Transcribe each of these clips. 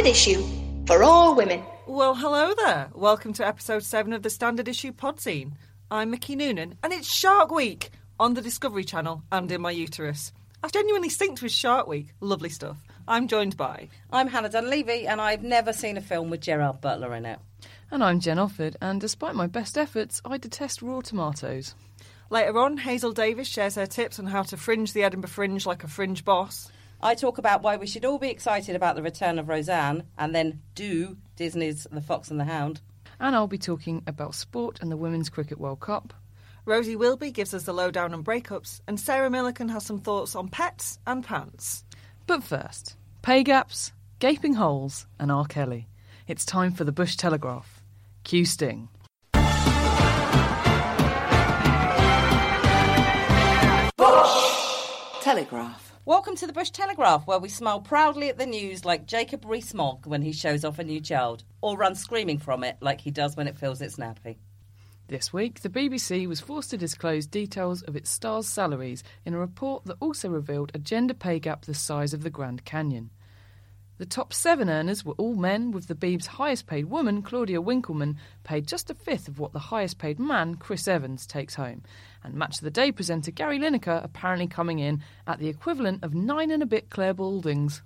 Standard Issue for all women. Well, hello there. Welcome to episode 7 of the Standard Issue Podzine. I'm Mickey Noonan, and it's Shark Week on the Discovery Channel and in my uterus. I've genuinely synced with Shark Week. Lovely stuff. I'm joined by. I'm Hannah Dunleavy, and I've never seen a film with Gerard Butler in it. And I'm Jen Offord, and despite my best efforts, I detest raw tomatoes. Later on, Hazel Davis shares her tips on how to fringe the Edinburgh Fringe like a fringe boss. I talk about why we should all be excited about the return of Roseanne, and then do Disney's The Fox and the Hound. And I'll be talking about sport and the Women's Cricket World Cup. Rosie Wilby gives us the lowdown on breakups, and Sarah Millican has some thoughts on pets and pants. But first, pay gaps, gaping holes, and R. Kelly. It's time for the Bush Telegraph. Q Sting. Bush Telegraph. Welcome to the Bush Telegraph, where we smile proudly at the news like Jacob Rees-Mogg when he shows off a new child, or run screaming from it like he does when it fills its nappy. This week, the BBC was forced to disclose details of its stars' salaries in a report that also revealed a gender pay gap the size of the Grand Canyon. The top seven earners were all men, with the Beeb's highest paid woman, Claudia Winkleman, paid just a fifth of what the highest paid man, Chris Evans, takes home. And Match of the Day presenter Gary Lineker apparently coming in at the equivalent of nine and a bit Claire Baldings.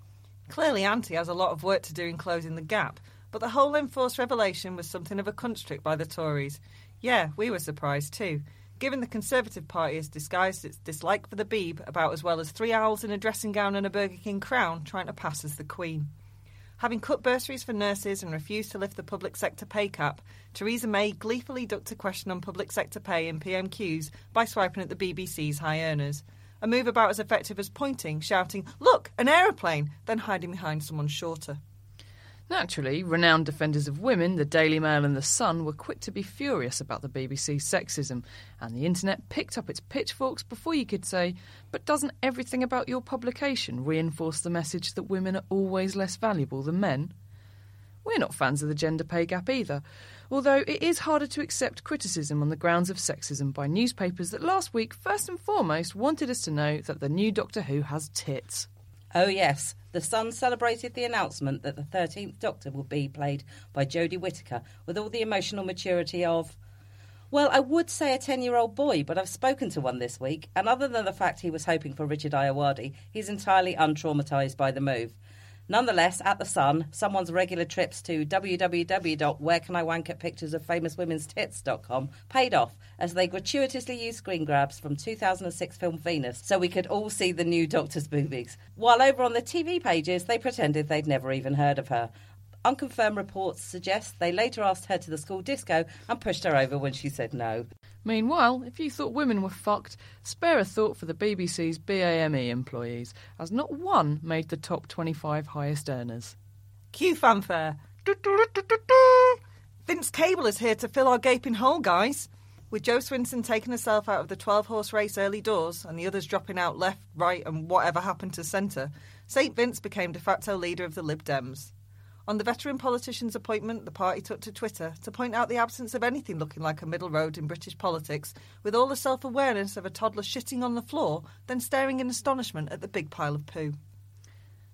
Clearly, Auntie has a lot of work to do in closing the gap, but the whole enforced revelation was something of a cunt trick by the Tories. Yeah, we were surprised too. Given the Conservative Party has disguised its dislike for the Beeb about as well as three owls in a dressing gown and a Burger King crown trying to pass as the Queen. Having cut bursaries for nurses and refused to lift the public sector pay cap, Theresa May gleefully ducked a question on public sector pay in PMQs by swiping at the BBC's high earners. A move about as effective as pointing, shouting, Look, an aeroplane, then hiding behind someone shorter. Naturally, renowned defenders of women, the Daily Mail and The Sun, were quick to be furious about the BBC's sexism, and the internet picked up its pitchforks before you could say, But doesn't everything about your publication reinforce the message that women are always less valuable than men? We're not fans of the gender pay gap either, although it is harder to accept criticism on the grounds of sexism by newspapers that last week, first and foremost, wanted us to know that the new Doctor Who has tits. Oh, yes. The Sun celebrated the announcement that the 13th Doctor will be played by Jodie Whittaker with all the emotional maturity of. Well, I would say a 10 year old boy, but I've spoken to one this week, and other than the fact he was hoping for Richard Ayoade, he's entirely untraumatised by the move. Nonetheless, at The Sun, someone's regular trips to www.wherecaniwankatpicturesoffamouswomenstits.com paid off as they gratuitously used screen grabs from 2006 film Venus so we could all see the new Doctor's boobies. While over on the TV pages, they pretended they'd never even heard of her. Unconfirmed reports suggest they later asked her to the school disco and pushed her over when she said no. Meanwhile, if you thought women were fucked, spare a thought for the BBC's BAME employees, as not one made the top 25 highest earners. Cue fanfare. Vince Cable is here to fill our gaping hole, guys. With Jo Swinson taking herself out of the 12 horse race early doors and the others dropping out left, right, and whatever happened to centre, St. Vince became de facto leader of the Lib Dems. On the veteran politician's appointment, the party took to Twitter to point out the absence of anything looking like a middle road in British politics, with all the self awareness of a toddler shitting on the floor, then staring in astonishment at the big pile of poo.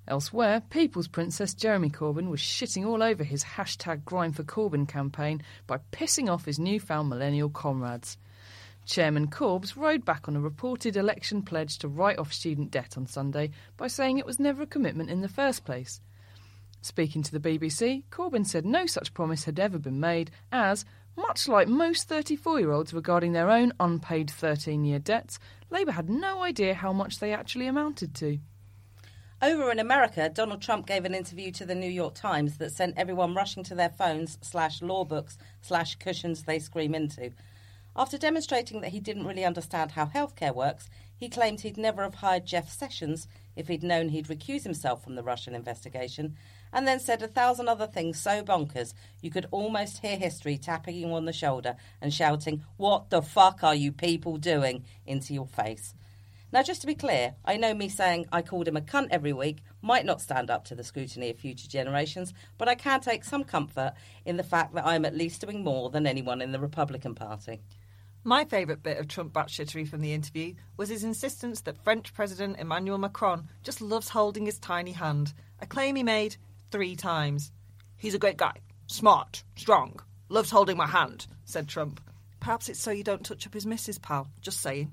Elsewhere, People's Princess Jeremy Corbyn was shitting all over his hashtag Grime for Corbyn campaign by pissing off his newfound millennial comrades. Chairman Corbs rowed back on a reported election pledge to write off student debt on Sunday by saying it was never a commitment in the first place. Speaking to the BBC, Corbyn said no such promise had ever been made, as, much like most 34 year olds regarding their own unpaid 13 year debts, Labour had no idea how much they actually amounted to. Over in America, Donald Trump gave an interview to the New York Times that sent everyone rushing to their phones slash law books slash cushions they scream into. After demonstrating that he didn't really understand how healthcare works, he claimed he'd never have hired Jeff Sessions if he'd known he'd recuse himself from the Russian investigation, and then said a thousand other things so bonkers you could almost hear history tapping you on the shoulder and shouting, What the fuck are you people doing? into your face. Now, just to be clear, I know me saying I called him a cunt every week might not stand up to the scrutiny of future generations, but I can take some comfort in the fact that I'm at least doing more than anyone in the Republican Party. My favourite bit of Trump batshittery from the interview was his insistence that French President Emmanuel Macron just loves holding his tiny hand, a claim he made three times. He's a great guy. Smart. Strong. Loves holding my hand, said Trump. Perhaps it's so you don't touch up his missus, pal. Just saying.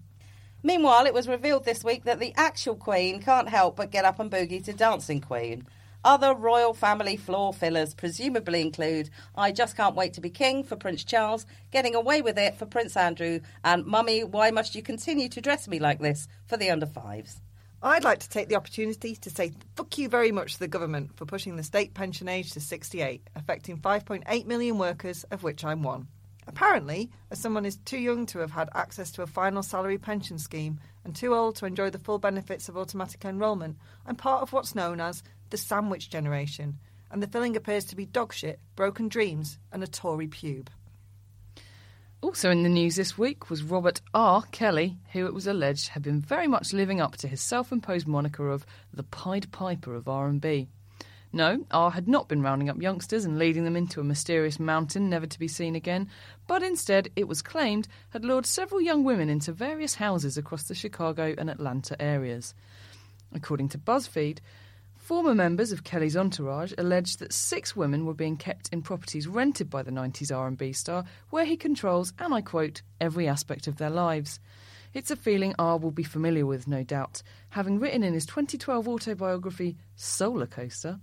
Meanwhile, it was revealed this week that the actual Queen can't help but get up and boogie to Dancing Queen. Other royal family floor fillers presumably include I Just Can't Wait to Be King for Prince Charles, Getting Away with It for Prince Andrew, and Mummy, Why Must You Continue to Dress Me Like This for the under fives. I'd like to take the opportunity to say fuck you very much to the government for pushing the state pension age to 68, affecting 5.8 million workers, of which I'm one. Apparently, as someone is too young to have had access to a final salary pension scheme and too old to enjoy the full benefits of automatic enrolment, I'm part of what's known as the sandwich generation, and the filling appears to be dog shit, broken dreams, and a Tory pube. Also in the news this week was Robert R. Kelly, who it was alleged had been very much living up to his self-imposed moniker of the Pied Piper of R&B. No, R had not been rounding up youngsters and leading them into a mysterious mountain never to be seen again, but instead, it was claimed, had lured several young women into various houses across the Chicago and Atlanta areas. According to BuzzFeed, Former members of Kelly's entourage alleged that six women were being kept in properties rented by the 90s R&B star, where he controls, and I quote, every aspect of their lives. It's a feeling R will be familiar with, no doubt, having written in his 2012 autobiography, Soulacoaster.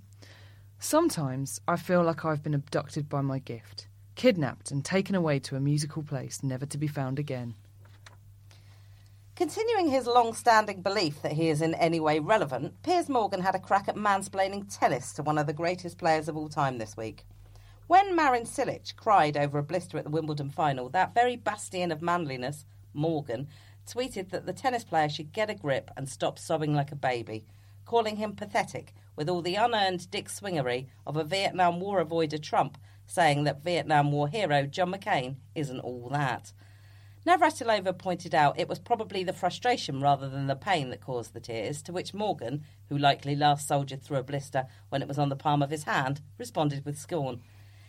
Sometimes I feel like I've been abducted by my gift, kidnapped and taken away to a musical place never to be found again. Continuing his long standing belief that he is in any way relevant, Piers Morgan had a crack at mansplaining tennis to one of the greatest players of all time this week. When Marin Cilic cried over a blister at the Wimbledon final, that very bastion of manliness, Morgan, tweeted that the tennis player should get a grip and stop sobbing like a baby, calling him pathetic with all the unearned dick swingery of a Vietnam War avoider Trump, saying that Vietnam War hero John McCain isn't all that. Navratilova pointed out it was probably the frustration rather than the pain that caused the tears, to which Morgan, who likely last soldiered through a blister when it was on the palm of his hand, responded with scorn.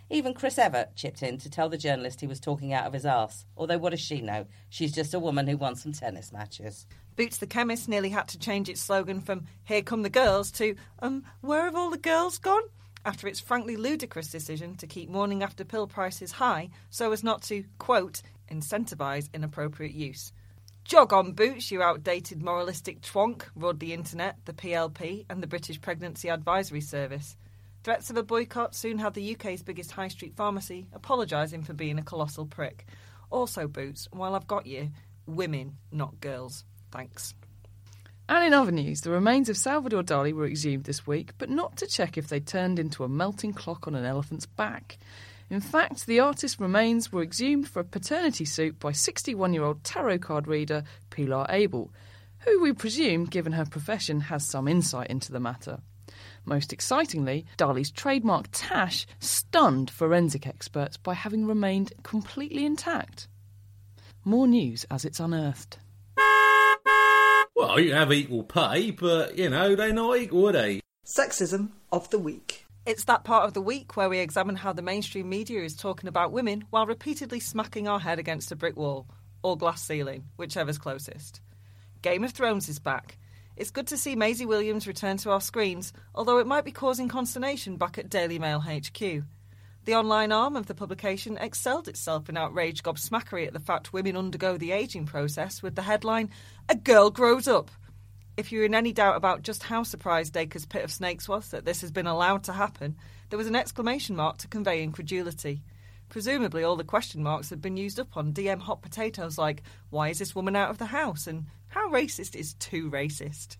Even Chris Evert chipped in to tell the journalist he was talking out of his arse. Although, what does she know? She's just a woman who wants some tennis matches. Boots the Chemist nearly had to change its slogan from Here Come the Girls to Um, Where Have All the Girls Gone? after its frankly ludicrous decision to keep morning after pill prices high so as not to, quote, incentivise inappropriate use. Jog on, Boots, you outdated moralistic twonk, roared the internet, the PLP, and the British Pregnancy Advisory Service. Threats of a boycott soon had the UK's biggest high street pharmacy apologising for being a colossal prick. Also, Boots, while I've got you, women, not girls. Thanks. And in other news, the remains of Salvador Dali were exhumed this week, but not to check if they turned into a melting clock on an elephant's back. In fact, the artist's remains were exhumed for a paternity suit by 61 year old tarot card reader Pilar Abel, who we presume, given her profession, has some insight into the matter. Most excitingly, Dali's trademark tash stunned forensic experts by having remained completely intact. More news as it's unearthed. Well, you have equal pay, but, you know, they're not equal, are they? Sexism of the week. It's that part of the week where we examine how the mainstream media is talking about women while repeatedly smacking our head against a brick wall or glass ceiling, whichever's closest. Game of Thrones is back. It's good to see Maisie Williams return to our screens, although it might be causing consternation back at Daily Mail HQ. The online arm of the publication excelled itself in outraged gobsmackery at the fact women undergo the ageing process with the headline, A Girl Grows Up. If you're in any doubt about just how surprised Dacre's Pit of Snakes was that this has been allowed to happen, there was an exclamation mark to convey incredulity. Presumably, all the question marks had been used up on DM hot potatoes like, why is this woman out of the house? and how racist is too racist?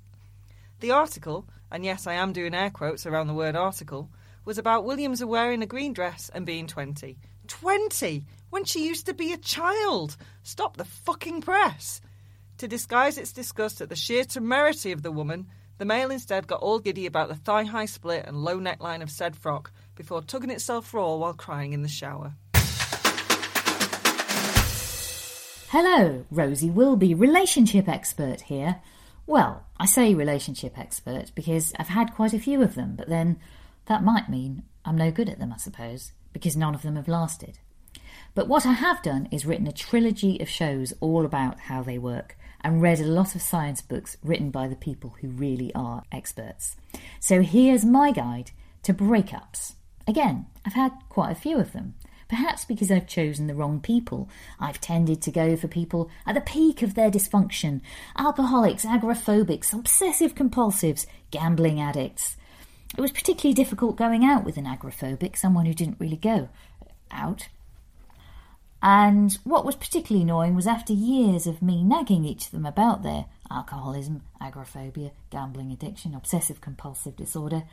The article, and yes, I am doing air quotes around the word article, was about Williams wearing a green dress and being 20. 20! When she used to be a child! Stop the fucking press! To disguise its disgust at the sheer temerity of the woman, the Mail instead got all giddy about the thigh high split and low neckline of said frock before tugging itself raw while crying in the shower. Hello, Rosie Wilby, relationship expert here. Well, I say relationship expert because I've had quite a few of them, but then that might mean I'm no good at them, I suppose, because none of them have lasted. But what I have done is written a trilogy of shows all about how they work and read a lot of science books written by the people who really are experts. So here's my guide to breakups. Again, I've had quite a few of them. Perhaps because I've chosen the wrong people. I've tended to go for people at the peak of their dysfunction alcoholics, agoraphobics, obsessive compulsives, gambling addicts. It was particularly difficult going out with an agoraphobic, someone who didn't really go out. And what was particularly annoying was after years of me nagging each of them about their alcoholism, agoraphobia, gambling addiction, obsessive compulsive disorder,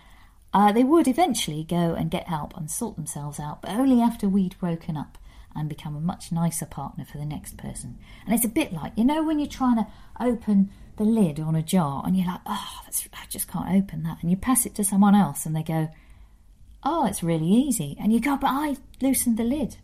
uh, they would eventually go and get help and sort themselves out, but only after we'd broken up and become a much nicer partner for the next person. And it's a bit like, you know, when you're trying to open the lid on a jar and you're like, oh, I just can't open that. And you pass it to someone else and they go, oh, it's really easy. And you go, but I loosened the lid.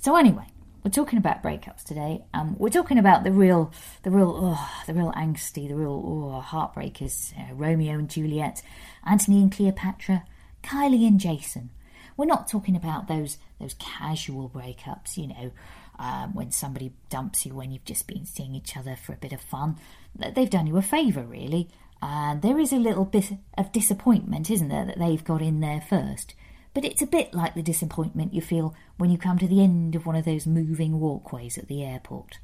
So, anyway, we're talking about breakups today. Um, we're talking about the real, the real, oh, the real angsty, the real oh, heartbreakers. Uh, Romeo and Juliet, Antony and Cleopatra, Kylie and Jason. We're not talking about those those casual breakups, you know, um, when somebody dumps you when you've just been seeing each other for a bit of fun. They've done you a favour, really. And there is a little bit of disappointment, isn't there, that they've got in there first. But it's a bit like the disappointment you feel when you come to the end of one of those moving walkways at the airport.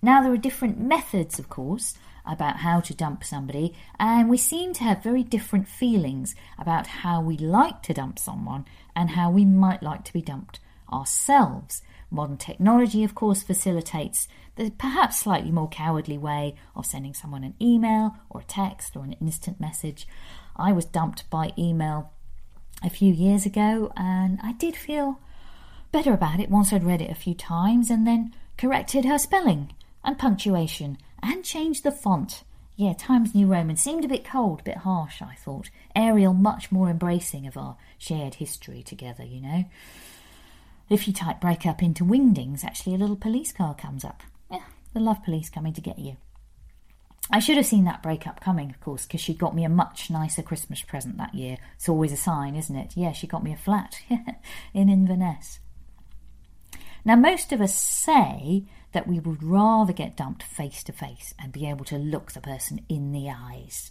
Now, there are different methods, of course, about how to dump somebody, and we seem to have very different feelings about how we like to dump someone and how we might like to be dumped ourselves. Modern technology, of course, facilitates the perhaps slightly more cowardly way of sending someone an email or a text or an instant message. I was dumped by email a few years ago, and I did feel better about it once I'd read it a few times and then corrected her spelling and punctuation and changed the font. Yeah, Times New Roman seemed a bit cold, a bit harsh, I thought. Arial much more embracing of our shared history together, you know. If you type break up into wingdings, actually a little police car comes up. Yeah, the love police coming to get you. I should have seen that breakup coming, of course, because she got me a much nicer Christmas present that year. It's always a sign, isn't it? Yeah, she got me a flat in Inverness. Now, most of us say that we would rather get dumped face to face and be able to look the person in the eyes.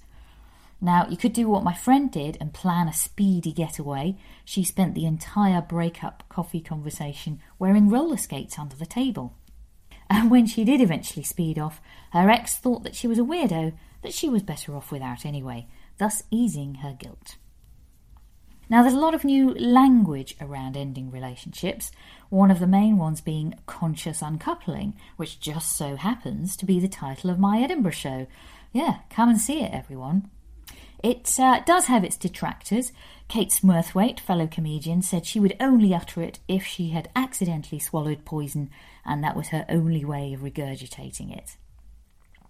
Now, you could do what my friend did and plan a speedy getaway. She spent the entire breakup coffee conversation wearing roller skates under the table. And when she did eventually speed off, her ex thought that she was a weirdo, that she was better off without anyway, thus easing her guilt. Now, there's a lot of new language around ending relationships, one of the main ones being conscious uncoupling, which just so happens to be the title of my Edinburgh show. Yeah, come and see it, everyone. It uh, does have its detractors. Kate Smurthwaite, fellow comedian, said she would only utter it if she had accidentally swallowed poison and that was her only way of regurgitating it.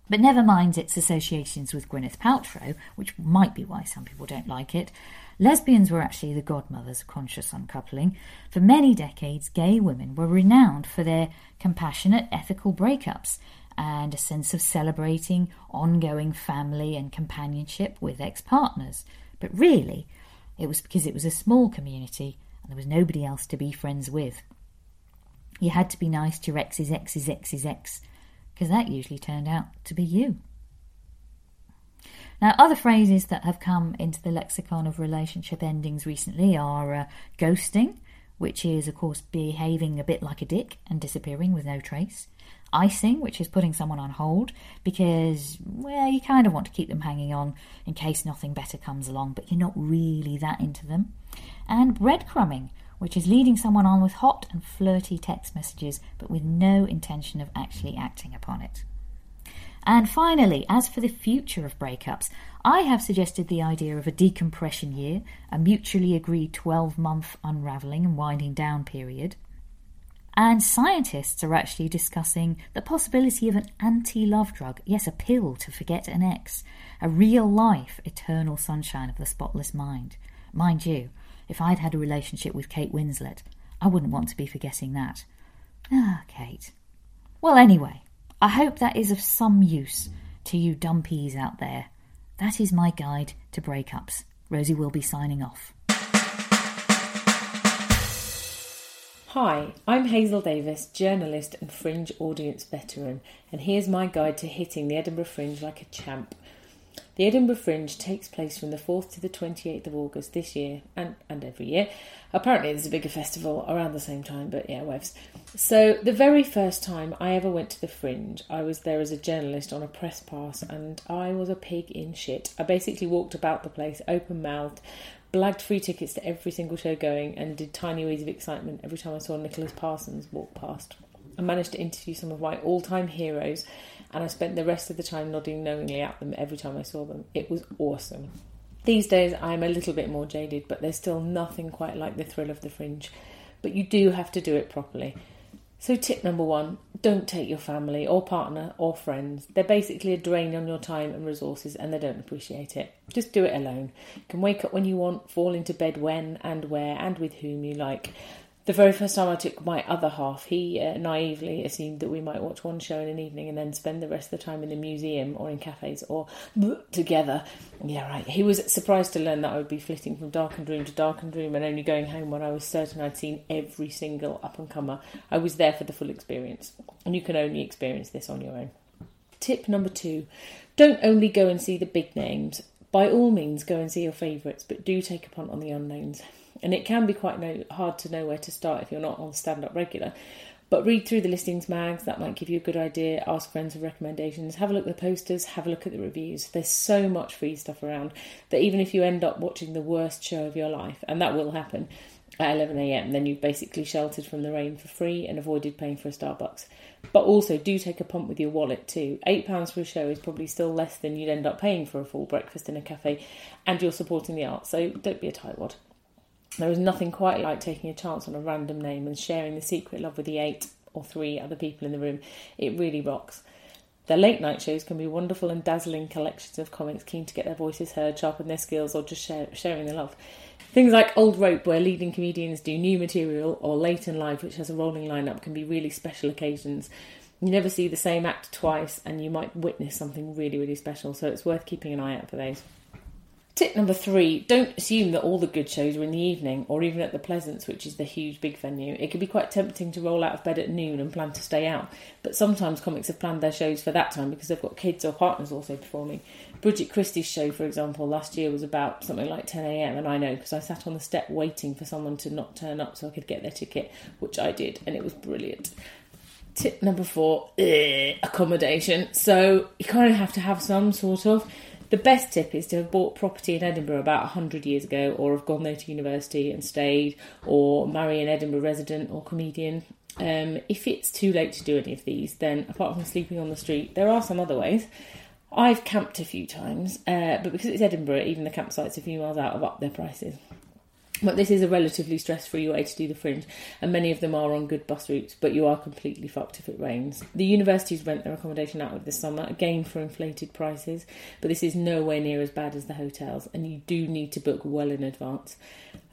But never mind its associations with Gwyneth Paltrow, which might be why some people don't like it. Lesbians were actually the godmothers of conscious uncoupling. For many decades, gay women were renowned for their compassionate, ethical breakups and a sense of celebrating ongoing family and companionship with ex partners. But really, it was because it was a small community and there was nobody else to be friends with. You had to be nice to your ex's ex's ex's ex, because that usually turned out to be you. Now, other phrases that have come into the lexicon of relationship endings recently are uh, ghosting, which is, of course, behaving a bit like a dick and disappearing with no trace. Icing, which is putting someone on hold because, well, you kind of want to keep them hanging on in case nothing better comes along, but you're not really that into them. And breadcrumbing, which is leading someone on with hot and flirty text messages, but with no intention of actually acting upon it. And finally, as for the future of breakups, I have suggested the idea of a decompression year, a mutually agreed 12 month unravelling and winding down period. And scientists are actually discussing the possibility of an anti love drug, yes, a pill to forget an ex, a real life, eternal sunshine of the spotless mind. Mind you, if I'd had a relationship with Kate Winslet, I wouldn't want to be forgetting that. Ah, Kate. Well, anyway, I hope that is of some use to you dumpies out there. That is my guide to breakups. Rosie Wilby signing off. Hi, I'm Hazel Davis, journalist and fringe audience veteran, and here's my guide to hitting the Edinburgh Fringe like a champ. The Edinburgh Fringe takes place from the 4th to the 28th of August this year and, and every year. Apparently, there's a bigger festival around the same time, but yeah, webs. So, the very first time I ever went to the Fringe, I was there as a journalist on a press pass and I was a pig in shit. I basically walked about the place open mouthed, blagged free tickets to every single show going, and did tiny waves of excitement every time I saw Nicholas Parsons walk past. I managed to interview some of my all time heroes and I spent the rest of the time nodding knowingly at them every time I saw them. It was awesome. These days I'm a little bit more jaded, but there's still nothing quite like the thrill of the fringe. But you do have to do it properly. So, tip number one don't take your family or partner or friends. They're basically a drain on your time and resources and they don't appreciate it. Just do it alone. You can wake up when you want, fall into bed when and where and with whom you like the very first time I took my other half, he uh, naively assumed that we might watch one show in an evening and then spend the rest of the time in the museum or in cafes or together. Yeah, right. He was surprised to learn that I would be flitting from darkened room to darkened room and only going home when I was certain I'd seen every single up and comer. I was there for the full experience, and you can only experience this on your own. Tip number two don't only go and see the big names. By all means, go and see your favourites, but do take a punt on the unknowns and it can be quite know, hard to know where to start if you're not on stand up regular. But read through the listings mags, that might give you a good idea. Ask friends for recommendations. Have a look at the posters, have a look at the reviews. There's so much free stuff around that even if you end up watching the worst show of your life, and that will happen at 11am, then you've basically sheltered from the rain for free and avoided paying for a Starbucks. But also, do take a pump with your wallet too. £8 for a show is probably still less than you'd end up paying for a full breakfast in a cafe, and you're supporting the arts, so don't be a tightwad. There is nothing quite like taking a chance on a random name and sharing the secret love with the eight or three other people in the room. It really rocks. Their late night shows can be wonderful and dazzling collections of comics keen to get their voices heard, sharpen their skills, or just share, sharing their love. Things like Old Rope, where leading comedians do new material, or Late 'n' Live, which has a rolling lineup, can be really special occasions. You never see the same act twice, and you might witness something really, really special, so it's worth keeping an eye out for those. Tip number three don't assume that all the good shows are in the evening or even at the Pleasance, which is the huge big venue. It can be quite tempting to roll out of bed at noon and plan to stay out, but sometimes comics have planned their shows for that time because they've got kids or partners also performing. Bridget Christie's show, for example, last year was about something like 10am, and I know because I sat on the step waiting for someone to not turn up so I could get their ticket, which I did, and it was brilliant. Tip number four eh, accommodation. So you kind of have to have some sort of the best tip is to have bought property in Edinburgh about 100 years ago, or have gone there to university and stayed, or marry an Edinburgh resident or comedian. Um, if it's too late to do any of these, then apart from sleeping on the street, there are some other ways. I've camped a few times, uh, but because it's Edinburgh, even the campsites a few miles out have upped their prices. But this is a relatively stress free way to do the fringe, and many of them are on good bus routes, but you are completely fucked if it rains. The universities rent their accommodation out this summer, again for inflated prices, but this is nowhere near as bad as the hotels, and you do need to book well in advance.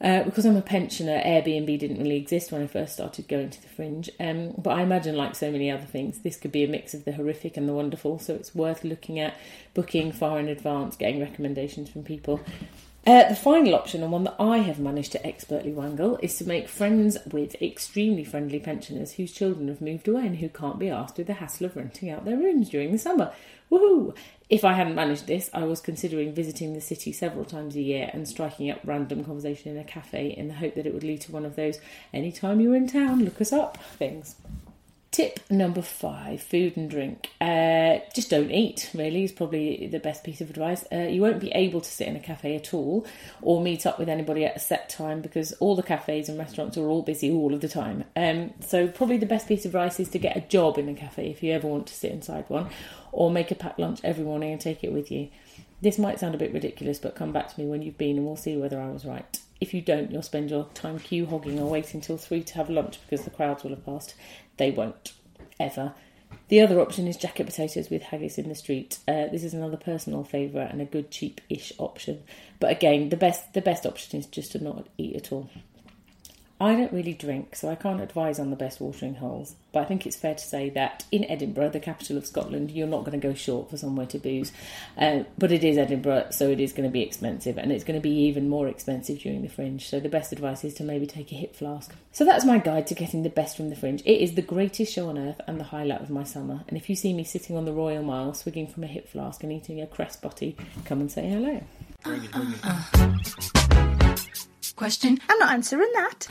Uh, because I'm a pensioner, Airbnb didn't really exist when I first started going to the fringe, um, but I imagine, like so many other things, this could be a mix of the horrific and the wonderful, so it's worth looking at booking far in advance, getting recommendations from people. Uh, the final option, and one that I have managed to expertly wangle, is to make friends with extremely friendly pensioners whose children have moved away and who can't be asked with the hassle of renting out their rooms during the summer. Woohoo! If I hadn't managed this, I was considering visiting the city several times a year and striking up random conversation in a cafe in the hope that it would lead to one of those anytime you're in town, look us up things. Tip number five food and drink. Uh, just don't eat, really, is probably the best piece of advice. Uh, you won't be able to sit in a cafe at all or meet up with anybody at a set time because all the cafes and restaurants are all busy all of the time. Um, so, probably the best piece of advice is to get a job in a cafe if you ever want to sit inside one or make a packed lunch every morning and take it with you. This might sound a bit ridiculous, but come back to me when you've been and we'll see whether I was right. If you don't, you'll spend your time queue hogging or waiting till three to have lunch because the crowds will have passed. They won't, ever. The other option is jacket potatoes with haggis in the street. Uh, this is another personal favourite and a good cheap-ish option. But again, the best the best option is just to not eat at all. I don't really drink, so I can't advise on the best watering holes. But I think it's fair to say that in Edinburgh, the capital of Scotland, you're not going to go short for somewhere to booze. Uh, but it is Edinburgh, so it is going to be expensive, and it's going to be even more expensive during the fringe. So the best advice is to maybe take a hip flask. So that's my guide to getting the best from the fringe. It is the greatest show on earth and the highlight of my summer. And if you see me sitting on the Royal Mile, swigging from a hip flask and eating a cress butty, come and say hello. Uh, uh, uh. Question. I'm not answering that.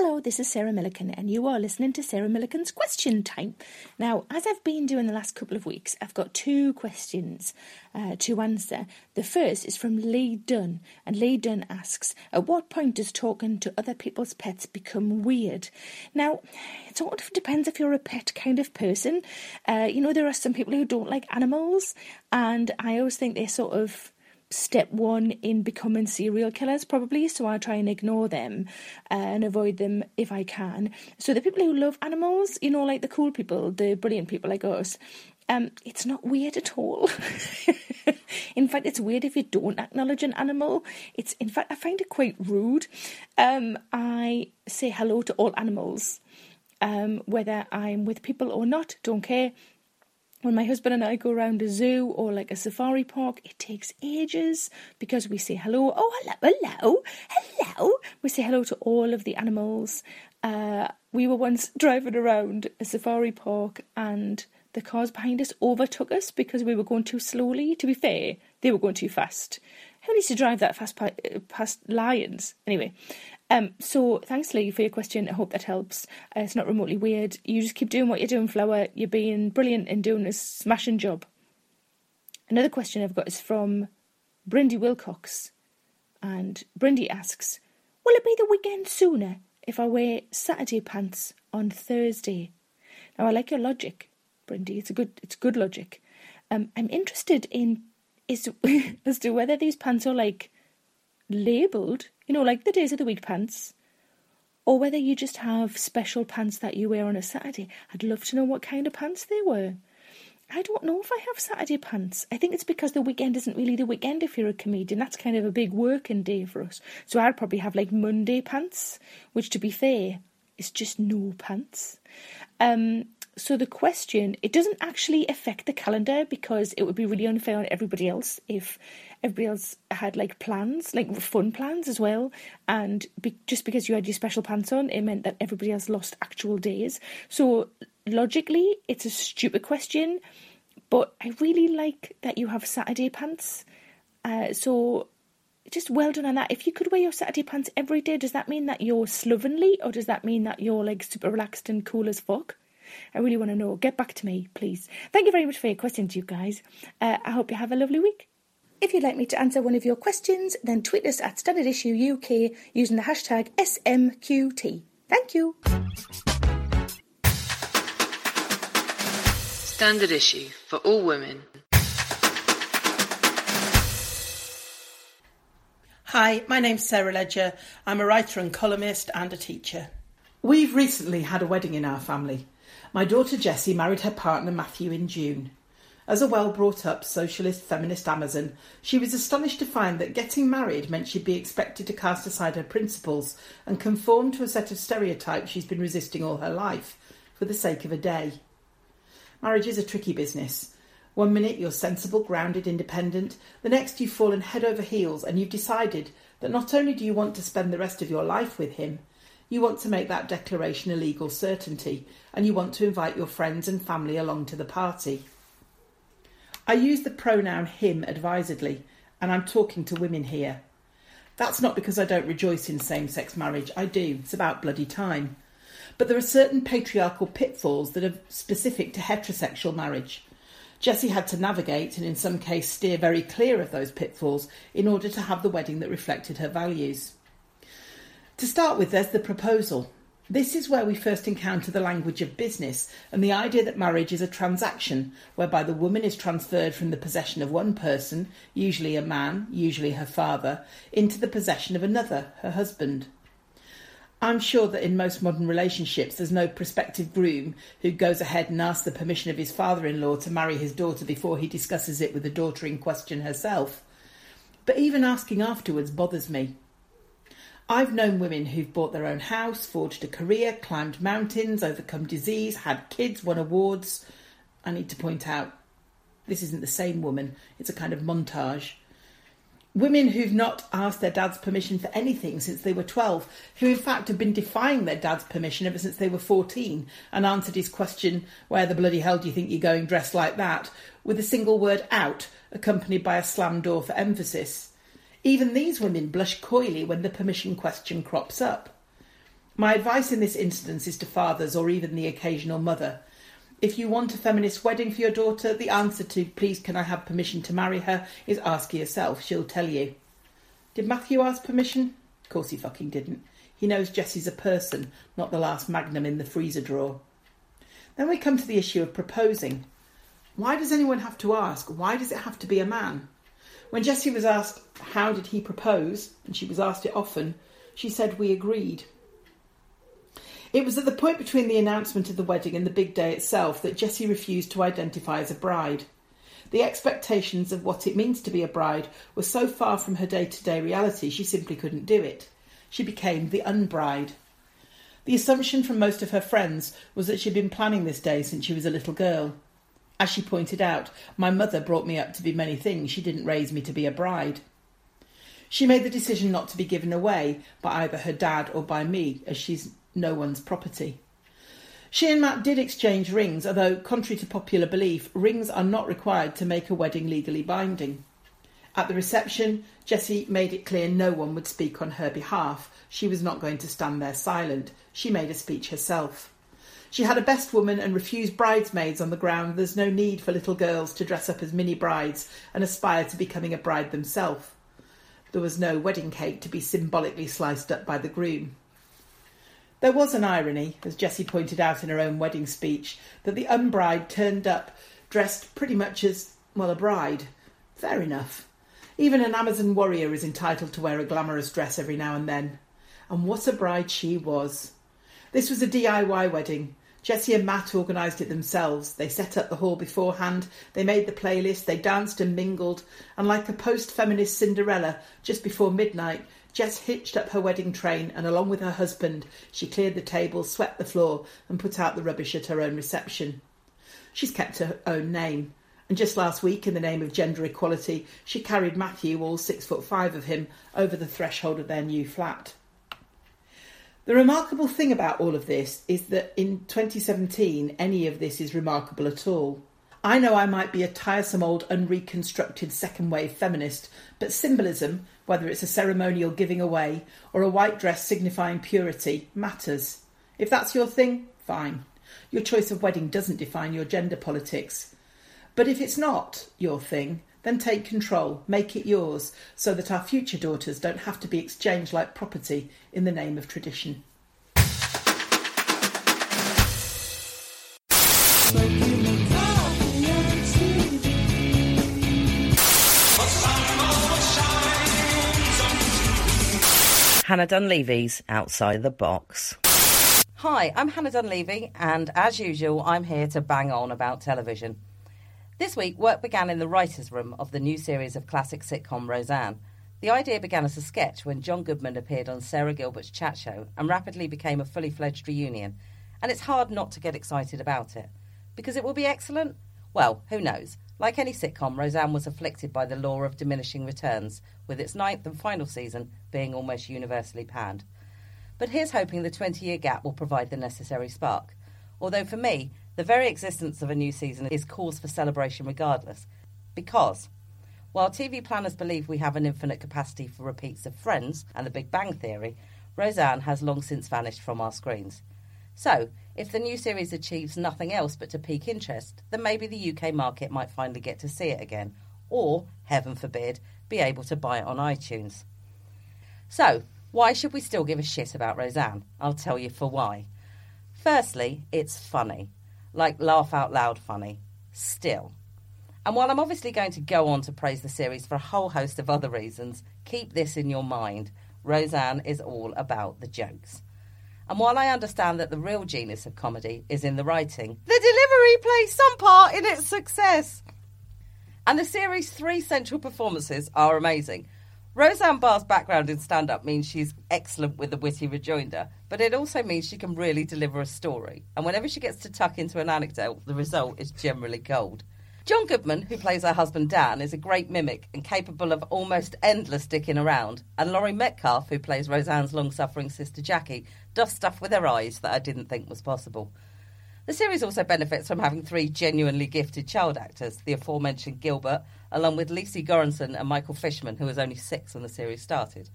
Hello, this is Sarah Millican, and you are listening to Sarah Millican's Question Time. Now, as I've been doing the last couple of weeks, I've got two questions uh, to answer. The first is from Lee Dunn, and Lee Dunn asks, At what point does talking to other people's pets become weird? Now, it sort of depends if you're a pet kind of person. Uh, you know, there are some people who don't like animals, and I always think they're sort of step one in becoming serial killers, probably. So I try and ignore them uh, and avoid them if I can. So the people who love animals, you know, like the cool people, the brilliant people like us, um, it's not weird at all. in fact, it's weird if you don't acknowledge an animal. It's in fact I find it quite rude. Um, I say hello to all animals, um, whether I'm with people or not. Don't care when my husband and I go around a zoo or like a safari park, it takes ages because we say hello. Oh, hello, hello, hello. We say hello to all of the animals. Uh, we were once driving around a safari park and the cars behind us overtook us because we were going too slowly. To be fair, they were going too fast. Who needs to drive that fast past lions? Anyway, um, so thanks, Lee, for your question. I hope that helps. Uh, it's not remotely weird. You just keep doing what you're doing, Flower. You're being brilliant and doing a smashing job. Another question I've got is from Brindy Wilcox. And Brindy asks, Will it be the weekend sooner if I wear Saturday pants on Thursday? Now I like your logic, Brindy. It's a good it's good logic. Um, I'm interested in is as to whether these pants are like labelled, you know, like the days of the week pants, or whether you just have special pants that you wear on a Saturday. I'd love to know what kind of pants they were. I don't know if I have Saturday pants. I think it's because the weekend isn't really the weekend if you're a comedian. That's kind of a big working day for us. So I'd probably have like Monday pants, which to be fair, is just no pants. Um, so the question, it doesn't actually affect the calendar because it would be really unfair on everybody else if everybody else had like plans, like fun plans as well. And be, just because you had your special pants on, it meant that everybody else lost actual days. So logically, it's a stupid question, but I really like that you have Saturday pants. Uh, so just well done on that. If you could wear your Saturday pants every day, does that mean that you're slovenly or does that mean that you're like super relaxed and cool as fuck? I really want to know. Get back to me, please. Thank you very much for your questions, you guys. Uh, I hope you have a lovely week. If you'd like me to answer one of your questions, then tweet us at Standard Issue UK using the hashtag SMQT. Thank you. Standard Issue for all women. Hi, my name's Sarah Ledger. I'm a writer and columnist and a teacher. We've recently had a wedding in our family. My daughter Jessie married her partner Matthew in June. As a well brought up socialist feminist Amazon, she was astonished to find that getting married meant she'd be expected to cast aside her principles and conform to a set of stereotypes she's been resisting all her life for the sake of a day. Marriage is a tricky business. One minute you're sensible, grounded, independent, the next you've fallen head over heels and you've decided that not only do you want to spend the rest of your life with him, you want to make that declaration a legal certainty and you want to invite your friends and family along to the party. I use the pronoun him advisedly, and I'm talking to women here. That's not because I don't rejoice in same sex marriage, I do, it's about bloody time. But there are certain patriarchal pitfalls that are specific to heterosexual marriage. Jessie had to navigate and, in some cases, steer very clear of those pitfalls in order to have the wedding that reflected her values. To start with, there's the proposal. This is where we first encounter the language of business and the idea that marriage is a transaction whereby the woman is transferred from the possession of one person, usually a man, usually her father, into the possession of another, her husband. I'm sure that in most modern relationships there's no prospective groom who goes ahead and asks the permission of his father in law to marry his daughter before he discusses it with the daughter in question herself. But even asking afterwards bothers me. I've known women who've bought their own house, forged a career, climbed mountains, overcome disease, had kids, won awards. I need to point out this isn't the same woman, it's a kind of montage. Women who've not asked their dad's permission for anything since they were 12, who in fact have been defying their dad's permission ever since they were 14 and answered his question, Where the bloody hell do you think you're going dressed like that? with a single word out, accompanied by a slam door for emphasis. Even these women blush coyly when the permission question crops up. My advice in this instance is to fathers or even the occasional mother. If you want a feminist wedding for your daughter, the answer to please can I have permission to marry her is ask her yourself. She'll tell you. Did Matthew ask permission? Of course he fucking didn't. He knows Jessie's a person, not the last magnum in the freezer drawer. Then we come to the issue of proposing. Why does anyone have to ask? Why does it have to be a man? When Jessie was asked how did he propose, and she was asked it often, she said we agreed. It was at the point between the announcement of the wedding and the big day itself that Jessie refused to identify as a bride. The expectations of what it means to be a bride were so far from her day to day reality she simply couldn't do it. She became the unbride. The assumption from most of her friends was that she'd been planning this day since she was a little girl. As she pointed out, my mother brought me up to be many things, she didn't raise me to be a bride. She made the decision not to be given away by either her dad or by me, as she's no one's property. She and Matt did exchange rings, although, contrary to popular belief, rings are not required to make a wedding legally binding. At the reception, Jessie made it clear no one would speak on her behalf. She was not going to stand there silent. She made a speech herself. She had a best woman and refused bridesmaids on the ground there's no need for little girls to dress up as mini brides and aspire to becoming a bride themselves. There was no wedding cake to be symbolically sliced up by the groom. There was an irony, as Jessie pointed out in her own wedding speech, that the unbride turned up dressed pretty much as, well, a bride. Fair enough. Even an Amazon warrior is entitled to wear a glamorous dress every now and then. And what a bride she was. This was a DIY wedding. Jessie and Matt organised it themselves. They set up the hall beforehand, they made the playlist, they danced and mingled, and like a post feminist Cinderella, just before midnight, Jess hitched up her wedding train and, along with her husband, she cleared the table, swept the floor, and put out the rubbish at her own reception. She's kept her own name. And just last week, in the name of gender equality, she carried Matthew, all six foot five of him, over the threshold of their new flat. The remarkable thing about all of this is that in 2017, any of this is remarkable at all. I know I might be a tiresome old unreconstructed second wave feminist, but symbolism, whether it's a ceremonial giving away or a white dress signifying purity, matters. If that's your thing, fine. Your choice of wedding doesn't define your gender politics. But if it's not your thing, then take control, make it yours, so that our future daughters don't have to be exchanged like property in the name of tradition. Hannah Dunleavy's Outside the Box. Hi, I'm Hannah Dunleavy, and as usual, I'm here to bang on about television. This week, work began in the writer's room of the new series of classic sitcom Roseanne. The idea began as a sketch when John Goodman appeared on Sara Gilbert's chat show and rapidly became a fully fledged reunion. And it's hard not to get excited about it. Because it will be excellent? Well, who knows? Like any sitcom, Roseanne was afflicted by the law of diminishing returns, with its ninth and final season being almost universally panned. But here's hoping the 20 year gap will provide the necessary spark. Although for me, the very existence of a new season is cause for celebration regardless. Because while TV planners believe we have an infinite capacity for repeats of Friends and The Big Bang Theory, Roseanne has long since vanished from our screens. So, if the new series achieves nothing else but to pique interest, then maybe the UK market might finally get to see it again, or, heaven forbid, be able to buy it on iTunes. So, why should we still give a shit about Roseanne? I'll tell you for why. Firstly, it's funny. Like laugh out loud funny. Still. And while I'm obviously going to go on to praise the series for a whole host of other reasons, keep this in your mind. Roseanne is all about the jokes. And while I understand that the real genius of comedy is in the writing, the delivery plays some part in its success. And the series' three central performances are amazing. Roseanne Barr's background in stand up means she's excellent with a witty rejoinder, but it also means she can really deliver a story. And whenever she gets to tuck into an anecdote, the result is generally gold. John Goodman, who plays her husband Dan, is a great mimic and capable of almost endless dicking around. And Laurie Metcalf, who plays Roseanne's long suffering sister Jackie, does stuff with her eyes that I didn't think was possible. The series also benefits from having three genuinely gifted child actors, the aforementioned Gilbert, along with Lecy Goranson and Michael Fishman, who was only six when the series started.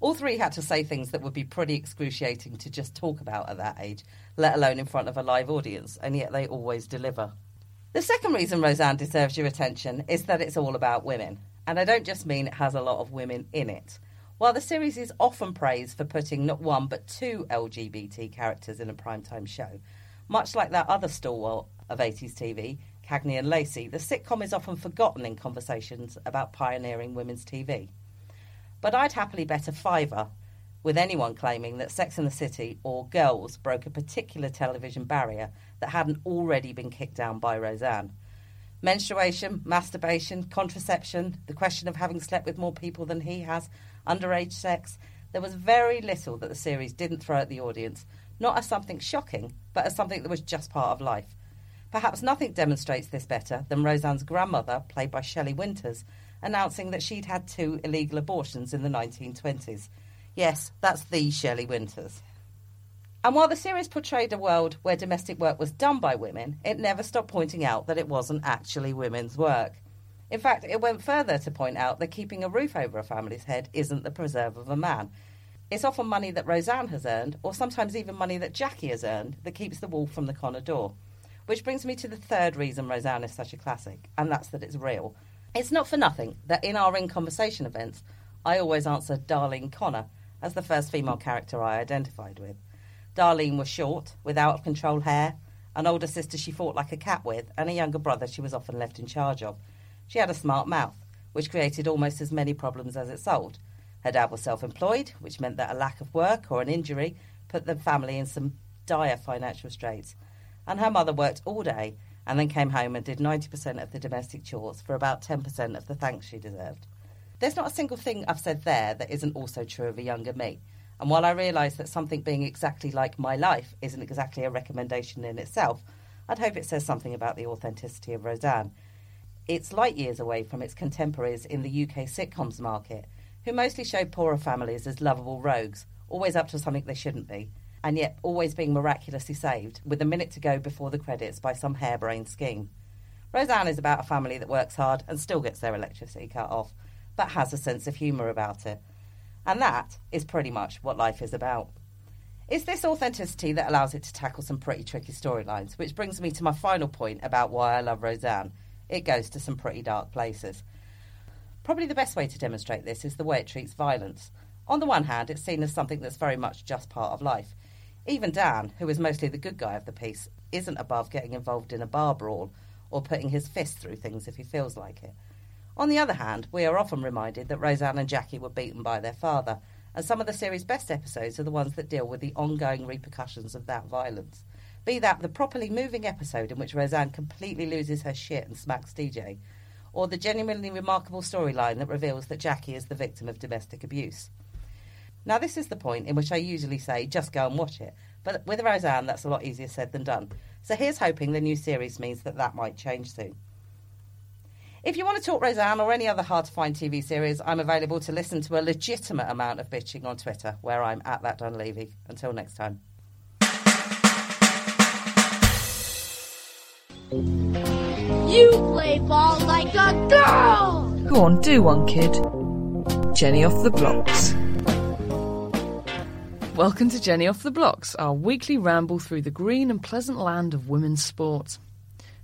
All three had to say things that would be pretty excruciating to just talk about at that age, let alone in front of a live audience, and yet they always deliver. The second reason Roseanne deserves your attention is that it's all about women. And I don't just mean it has a lot of women in it. While the series is often praised for putting not one but two LGBT characters in a primetime show, much like that other stalwart of 80s TV, Cagney and Lacey, the sitcom is often forgotten in conversations about pioneering women's TV. But I'd happily bet a fiver with anyone claiming that Sex in the City or Girls broke a particular television barrier that hadn't already been kicked down by Roseanne. Menstruation, masturbation, contraception, the question of having slept with more people than he has, underage sex, there was very little that the series didn't throw at the audience, not as something shocking, but as something that was just part of life. Perhaps nothing demonstrates this better than Roseanne's grandmother, played by Shelley Winters, announcing that she'd had two illegal abortions in the 1920s. Yes, that's the Shelley Winters. And while the series portrayed a world where domestic work was done by women, it never stopped pointing out that it wasn't actually women's work. In fact, it went further to point out that keeping a roof over a family's head isn't the preserve of a man. It's often money that Roseanne has earned, or sometimes even money that Jackie has earned, that keeps the wolf from the corner door. Which brings me to the third reason Roseanne is such a classic, and that's that it's real. It's not for nothing that in our in conversation events, I always answer Darlene Connor as the first female character I identified with. Darlene was short, with out of control hair, an older sister she fought like a cat with, and a younger brother she was often left in charge of. She had a smart mouth, which created almost as many problems as it solved. Her dad was self employed, which meant that a lack of work or an injury put the family in some dire financial straits and her mother worked all day and then came home and did 90% of the domestic chores for about 10% of the thanks she deserved. There's not a single thing I've said there that isn't also true of a younger me. And while I realise that something being exactly like my life isn't exactly a recommendation in itself, I'd hope it says something about the authenticity of Roseanne. It's light years away from its contemporaries in the UK sitcoms market, who mostly show poorer families as lovable rogues, always up to something they shouldn't be, and yet always being miraculously saved with a minute to go before the credits by some harebrained scheme. Roseanne is about a family that works hard and still gets their electricity cut off, but has a sense of humour about it. And that is pretty much what life is about. It's this authenticity that allows it to tackle some pretty tricky storylines, which brings me to my final point about why I love Roseanne. It goes to some pretty dark places. Probably the best way to demonstrate this is the way it treats violence. On the one hand, it's seen as something that's very much just part of life. Even Dan, who is mostly the good guy of the piece, isn't above getting involved in a bar brawl or putting his fist through things if he feels like it. On the other hand, we are often reminded that Roseanne and Jackie were beaten by their father, and some of the series' best episodes are the ones that deal with the ongoing repercussions of that violence. Be that the properly moving episode in which Roseanne completely loses her shit and smacks DJ, or the genuinely remarkable storyline that reveals that Jackie is the victim of domestic abuse. Now, this is the point in which I usually say, just go and watch it. But with Roseanne, that's a lot easier said than done. So here's hoping the new series means that that might change soon. If you want to talk Roseanne or any other hard to find TV series, I'm available to listen to a legitimate amount of bitching on Twitter, where I'm at that Dunleavy. Until next time. You play ball like a girl! Go on, do one, kid. Jenny off the blocks. Welcome to Jenny Off the Blocks, our weekly ramble through the green and pleasant land of women's sport.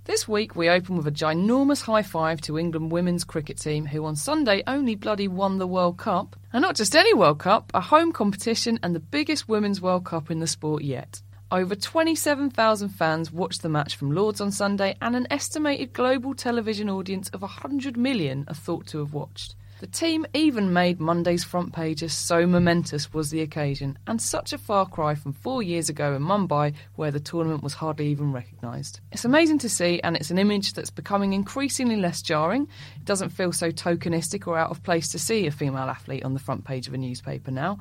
This week we open with a ginormous high five to England women's cricket team, who on Sunday only bloody won the World Cup. And not just any World Cup, a home competition and the biggest women's World Cup in the sport yet. Over 27,000 fans watched the match from Lords on Sunday, and an estimated global television audience of 100 million are thought to have watched. The team even made Monday's front pages, so momentous was the occasion, and such a far cry from four years ago in Mumbai, where the tournament was hardly even recognised. It's amazing to see, and it's an image that's becoming increasingly less jarring. It doesn't feel so tokenistic or out of place to see a female athlete on the front page of a newspaper now.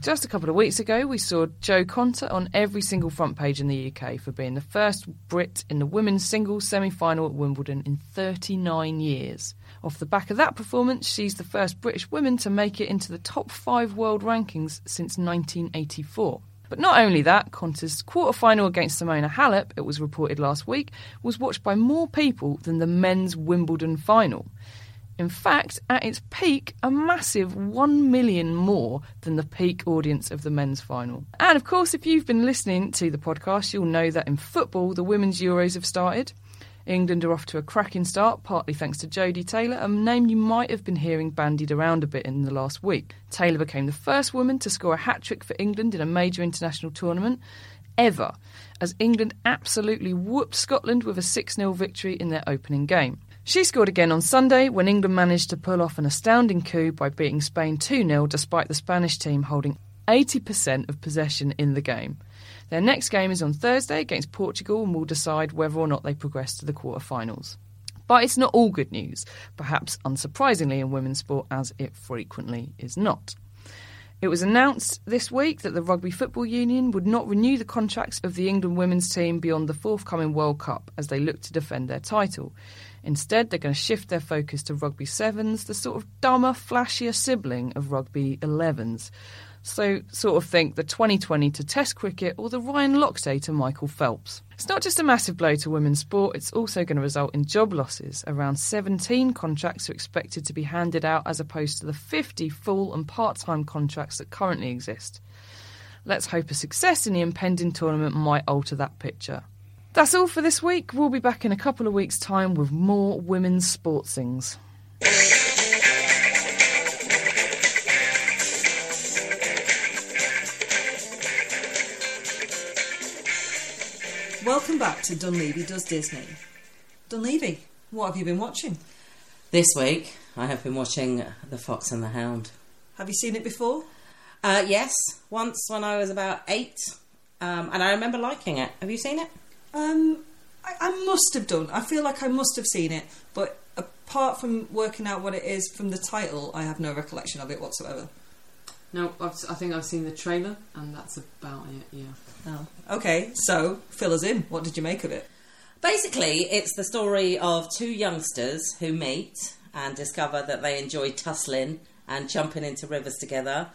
Just a couple of weeks ago, we saw Jo Konta on every single front page in the UK for being the first Brit in the women's singles semi final at Wimbledon in 39 years. Off the back of that performance, she's the first British woman to make it into the top five world rankings since 1984. But not only that, Konta's quarter final against Simona Halep, it was reported last week, was watched by more people than the men's Wimbledon final. In fact, at its peak, a massive 1 million more than the peak audience of the men's final. And of course, if you've been listening to the podcast, you'll know that in football, the women's Euros have started. England are off to a cracking start, partly thanks to Jodie Taylor, a name you might have been hearing bandied around a bit in the last week. Taylor became the first woman to score a hat trick for England in a major international tournament ever, as England absolutely whooped Scotland with a 6 0 victory in their opening game. She scored again on Sunday when England managed to pull off an astounding coup by beating Spain 2 0 despite the Spanish team holding 80% of possession in the game. Their next game is on Thursday against Portugal and will decide whether or not they progress to the quarter-finals. But it's not all good news, perhaps unsurprisingly in women's sport, as it frequently is not. It was announced this week that the Rugby Football Union would not renew the contracts of the England women's team beyond the forthcoming World Cup as they look to defend their title. Instead, they're going to shift their focus to Rugby Sevens, the sort of dumber, flashier sibling of Rugby Elevens. So, sort of think the 2020 to Test cricket or the Ryan Lochte to Michael Phelps. It's not just a massive blow to women's sport, it's also going to result in job losses. Around 17 contracts are expected to be handed out as opposed to the 50 full and part time contracts that currently exist. Let's hope a success in the impending tournament might alter that picture. That's all for this week. We'll be back in a couple of weeks' time with more women's sports things. Welcome back to Dunleavy Does Disney. Dunleavy, what have you been watching? This week, I have been watching The Fox and the Hound. Have you seen it before? Uh, yes, once when I was about eight, um, and I remember liking it. Have you seen it? Um, I, I must have done. I feel like I must have seen it, but apart from working out what it is from the title, I have no recollection of it whatsoever. No, I've, I think I've seen the trailer, and that's about it. Yeah. Oh, okay. So fill us in. What did you make of it? Basically, it's the story of two youngsters who meet and discover that they enjoy tussling and jumping into rivers together,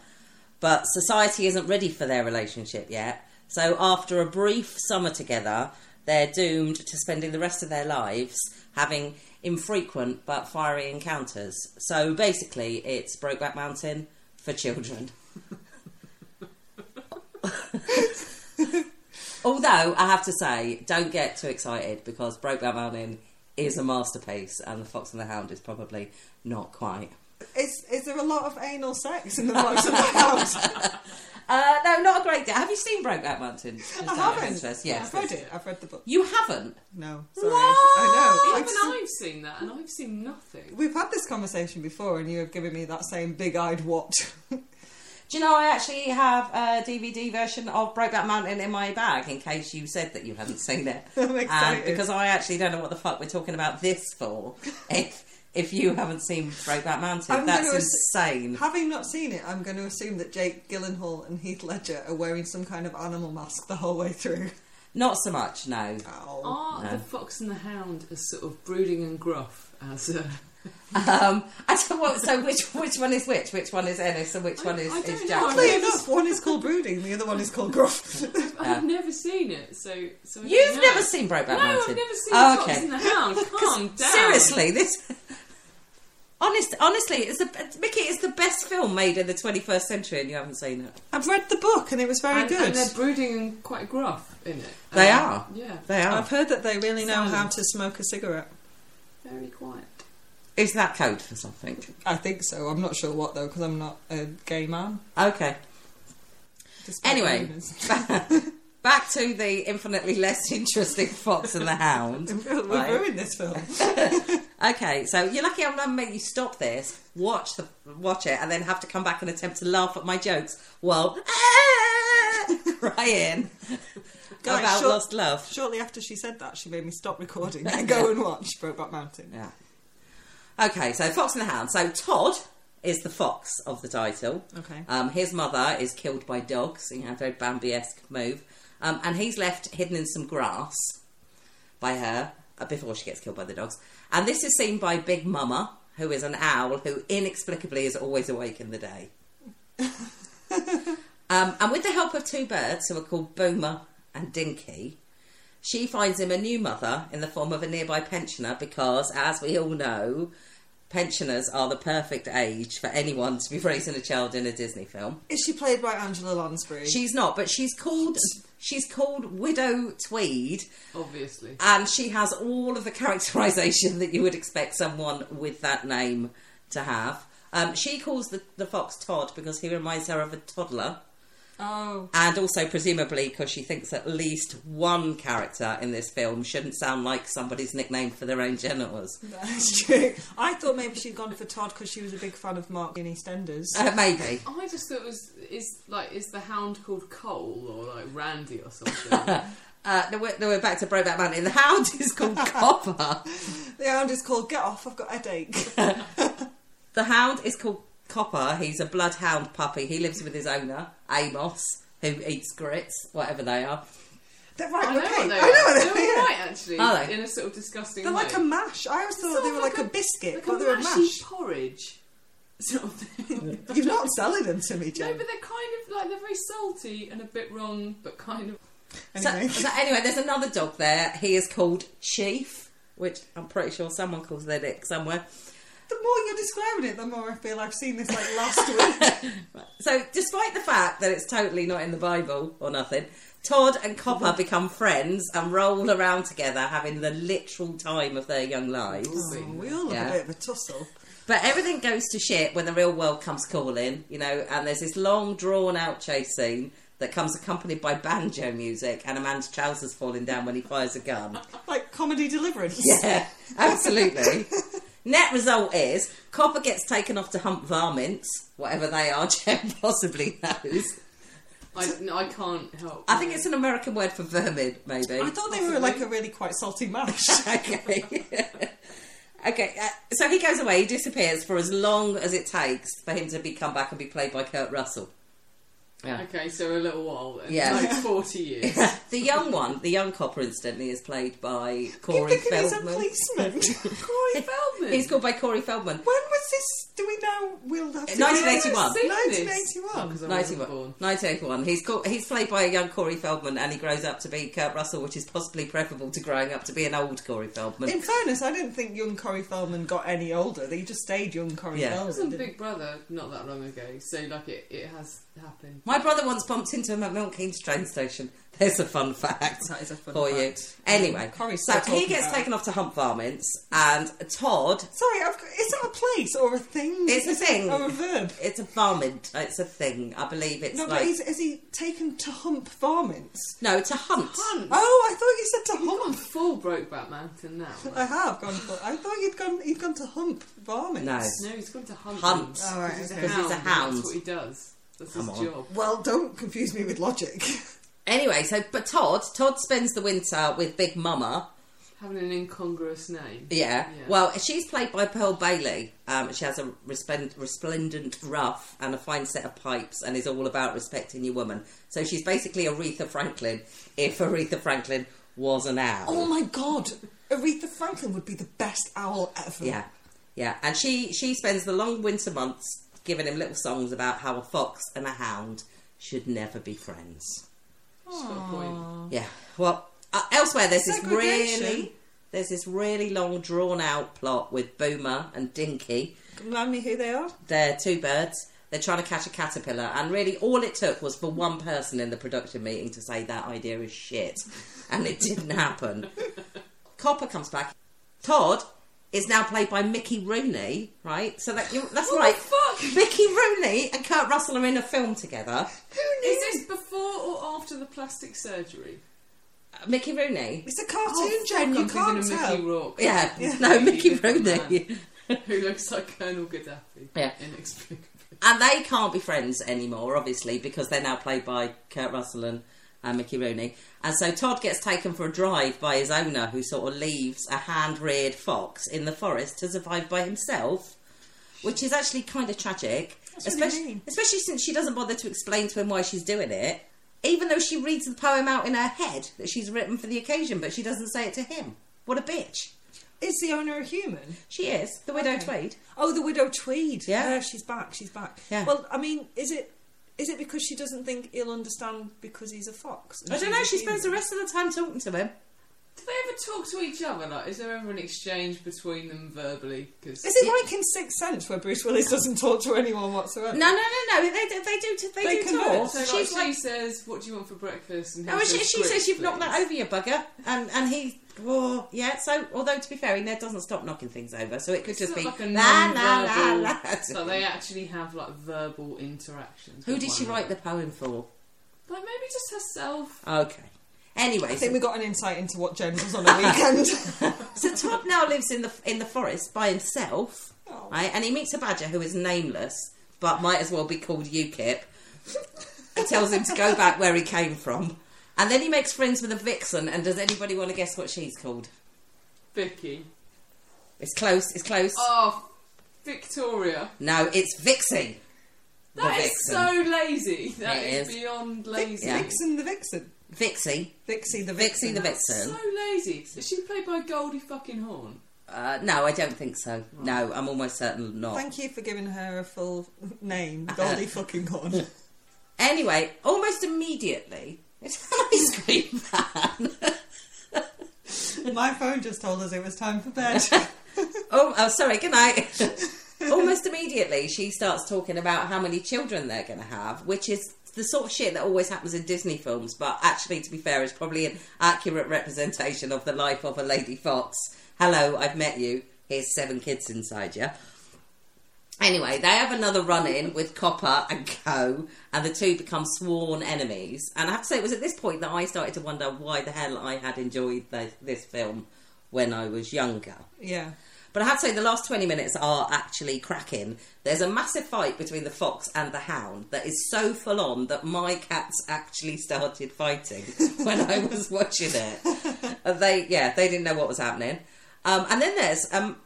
but society isn't ready for their relationship yet. So, after a brief summer together, they're doomed to spending the rest of their lives having infrequent but fiery encounters. So, basically, it's Brokeback Mountain for children. Although I have to say, don't get too excited because Brokeback Mountain is a masterpiece, and The Fox and the Hound is probably not quite. Is is there a lot of anal sex in the Fox and the Hound? Uh, no, not a great deal. Have you seen Brokeback Mountain? Just I out of haven't. interest. Yes, I've read it's- it. I've read the book. You haven't? No, sorry. What? I know. Even I've I've seen that, and I've seen nothing. We've had this conversation before, and you have given me that same big-eyed what. Do you know I actually have a DVD version of Brokeback Mountain in my bag in case you said that you hadn't seen it? I'm excited. And because I actually don't know what the fuck we're talking about this for. if if you haven't seen Brokeback Mountain, I'm that's gonna ass- insane. Having not seen it, I'm going to assume that Jake Gyllenhaal and Heath Ledger are wearing some kind of animal mask the whole way through. Not so much, no. Are No. the Fox and the Hound as sort of brooding and gruff as uh, Um, I don't know so which which one is which? Which one is Ennis and which one is, I is don't Jack? know. Oddly enough, one is called Brooding, the other one is called Gruff. I've never seen it, so, so You've know. never seen Brokeback no, Mountain? I've never seen Oh, the Fox okay. and the Hound. Calm down. Seriously, this. Honest, honestly, it's the Mickey. It's the best film made in the 21st century, and you haven't seen it. I've read the book and it was very and, good. and they're brooding and quite gruff in it. They Um, are. Yeah, They are. I've heard that they really know how to smoke a cigarette. very quiet. Is that code for something? I think so. I'm not sure what though, because I'm not a gay man. Okay. despite Anyway, back to the infinitely less interesting Fox and the Hound. We've Right. ruined this film. Okay, so you're lucky I'm not make you stop this, watch the watch it, and then have to come back and attempt to laugh at my jokes while crying Guys, about short- lost love. Shortly after she said that, she made me stop recording and go and watch Brokeback Mountain. Yeah. Okay, so Fox and the Hound. So Todd is the fox of the title. Okay. Um, his mother is killed by dogs. You know, very Bambi-esque move. Um, and he's left hidden in some grass by her uh, before she gets killed by the dogs. And this is seen by Big Mama, who is an owl who inexplicably is always awake in the day. um, and with the help of two birds who are called Boomer and Dinky, she finds him a new mother in the form of a nearby pensioner because, as we all know, pensioners are the perfect age for anyone to be raising a child in a Disney film. Is she played by Angela Lansbury? She's not, but she's called she's called Widow Tweed, Obviously. and she has all of the characterisation that you would expect someone with that name to have. Um, she calls the, the fox Todd because he reminds her of a toddler. Oh. And also, presumably, because she thinks at least one character in this film shouldn't sound like somebody's nickname for their own genitals. That's true. I thought maybe she'd gone for Todd because she was a big fan of Mark in EastEnders. Uh, maybe. I just thought it was is like is the hound called Cole or like Randy or something? Uh, no, we're, no, we're back to Brokeback Mountain. The hound is called Copper. The hound is called Get Off, I've got a headache. The hound is called Copper. He's a bloodhound puppy. He lives with his owner, Amos, who eats grits, whatever they are. They're right, I know okay. what they I know what are. they They're are. all right actually. Are they? In a sort of disgusting They're way. like a mash. I always thought they were like, like a, a- biscuit, like but a they're a mash. porridge. Sort of thing. You're not selling them to me, No, but they're kind of like they're very salty and a bit wrong, but kind of. Anyway. So, so anyway, there's another dog there. He is called Chief, which I'm pretty sure someone calls their dick somewhere. The more you're describing it, the more I feel I've seen this like last week. So, despite the fact that it's totally not in the Bible or nothing, Todd and Copper mm-hmm. become friends and roll around together, having the literal time of their young lives. Oh, we all have Yeah. a bit of a tussle. But everything goes to shit when the real world comes calling, you know, and there's this long, drawn out chase scene that comes accompanied by banjo music and a man's trousers falling down when he fires a gun. Like comedy deliverance. Yeah, absolutely. Net result is Copper gets taken off to hunt varmints, whatever they are, Jen possibly knows. I, no, I can't help. I think it's an American word for vermin, maybe. I thought they were like a really quite salty mash. okay. okay, uh, so he goes away, he disappears for as long as it takes for him to be come back and be played by Kurt Russell. Yeah. Okay, so a little while then. Yeah. Like 40 years. the young one, the young Copper, incidentally, is played by Keep Corey thinking he's a Feldman. policeman. Corey Feldman. He's called by Corey Feldman. when was this? Do we know? We'll have to 1981. this. 1981. Because I wasn't 91, born. 1981. He's called, he's played by a young Corey Feldman, and he grows up to be Kurt Russell, which is possibly preferable to growing up to be an old Corey Feldman. In fairness, I didn't think young Corey Feldman got any older. He just stayed young Corey Yeah. I was Feldman. on didn't Big Brother not that long ago, so like it, it has happened. My brother once bumped into him at Milton Keynes train station. There's a fun fact That is a fun for fact. you. Anyway, Corey's so he gets about taken off to hump varmints, and Todd. Sorry, I've is that a place or a thing? It's a thing. Or a verb? It's a varmint. It's a thing. I believe it's No, like but is, is he taken to hump varmints? no to hunt. Hunt. Oh, I thought you said to You've gone hump. full Brokeback Mountain now. I have gone. For, I thought you'd gone. You'd gone to hump varmints. No. No, he's gone to hunt. Hunt. them. Oh, right, Because okay. he's, he's a hound, hound. That's what he does. That's Come his on. job. Well, don't confuse me with logic. Anyway, so but Todd, Todd spends the winter with Big Mama. Having an incongruous name. Yeah. Yeah. Well, she's played by Pearl Bailey. Um, she has a resplend- resplendent ruff and a fine set of pipes, and is all about respecting your woman. So she's basically Aretha Franklin, if Aretha Franklin was an owl. oh my god, Aretha Franklin would be the best owl ever. Yeah, yeah. And she she spends the long winter months giving him little songs about how a fox and a hound should never be friends. She's got a point. Yeah. Well, uh, elsewhere there's this really there's this really long drawn out plot with Boomer and Dinky. Remind me who they are. They're two birds. They're trying to catch a caterpillar, and really all it took was for one person in the production meeting to say that idea is shit, and it didn't happen. Copper comes back. Todd is now played by Mickey Rooney, right? So that you, that's What right. the fuck? Mickey Rooney and Kurt Russell are in a film together. Who knew? Is this before or after the plastic surgery? Uh, Mickey Rooney. It's a cartoon, Oh, Jen. You I'm can't of tell. Mickey Rourke. Yeah, no, Mickey different Rooney. man Who looks like Colonel Gaddafi. Yeah. Inexplicably. And they can't be friends anymore, obviously, because they're now played by Kurt Russell and uh, Mickey Rooney. And so Todd gets taken for a drive by his owner, who sort of leaves a hand reared fox in the forest to survive by himself, which is actually kind of tragic. Especially, especially since she doesn't bother to explain to him why she's doing it, even though she reads the poem out in her head that she's written for the occasion, but she doesn't say it to him. What a bitch. Is the owner a human? She is, the widow Okay. Tweed. Oh, the widow Tweed. Yeah. she's back. She's back. Yeah. Well, I mean, is it is it because she doesn't think he'll understand because he's a fox? I don't know, a she spends the rest of the time talking to him. Do they ever talk to each other? Like, is there ever an exchange between them verbally? Cause Is it like in Sixth Sense where Bruce Willis doesn't talk to anyone whatsoever? No, no, no, no. They, do- they do. They, They do converse. talk. So, like, She's she like, says, "What do you want for breakfast?" And he oh, she, says, she says you've knocked that over, you bugger, and and he, oh, yeah. So, although to be fair, he doesn't stop knocking things over, so it could It's just be like a la la la non-verbal- la. So they actually have like verbal interactions. Who did she write the poem for? Like maybe just herself. Okay. Anyway, I think so, we got an insight into what Jen was on the weekend. so Todd now lives in the in the forest by himself, Oh. right? And he meets a badger who is nameless, but might as well be called UKIP. and tells him to go back where he came from. And then he makes friends with a vixen. And does anybody want to guess what she's called? Vicky. It's close. It's close. Oh, Victoria. No, it's Vixie. The That is vixen. so lazy. That It is, is. beyond lazy. Yeah. Vixen the Vixen. Vixie. Vixie the Vixie Vixen. the vixen. So lazy. Is she played by Goldie fucking Hawn? Uh, no, I don't think so. No, I'm almost certain not. Thank you for giving her a full name, Goldie fucking Hawn. Anyway, almost immediately, it's an ice cream van. My phone just told us it was time for bed. oh, oh, sorry. Good night. almost immediately, she starts talking about how many children they're going to have, which is the sort of shit that always happens in Disney films. But actually, to be fair, is probably an accurate representation of the life of a lady fox. Hello, I've met you. Here's seven kids inside you. Anyway, they have another run in with Copper and Co, and the two become sworn enemies. And I have to say, it was at this point that I started to wonder why the hell I had enjoyed the, this film when I was younger. yeah. But I have to say, the last 20 minutes are actually cracking. There's a massive fight between the fox and the hound that is so full on that my cats actually started fighting when I was watching it. Uh, they, yeah, they didn't know what was happening. Um, and then there's um,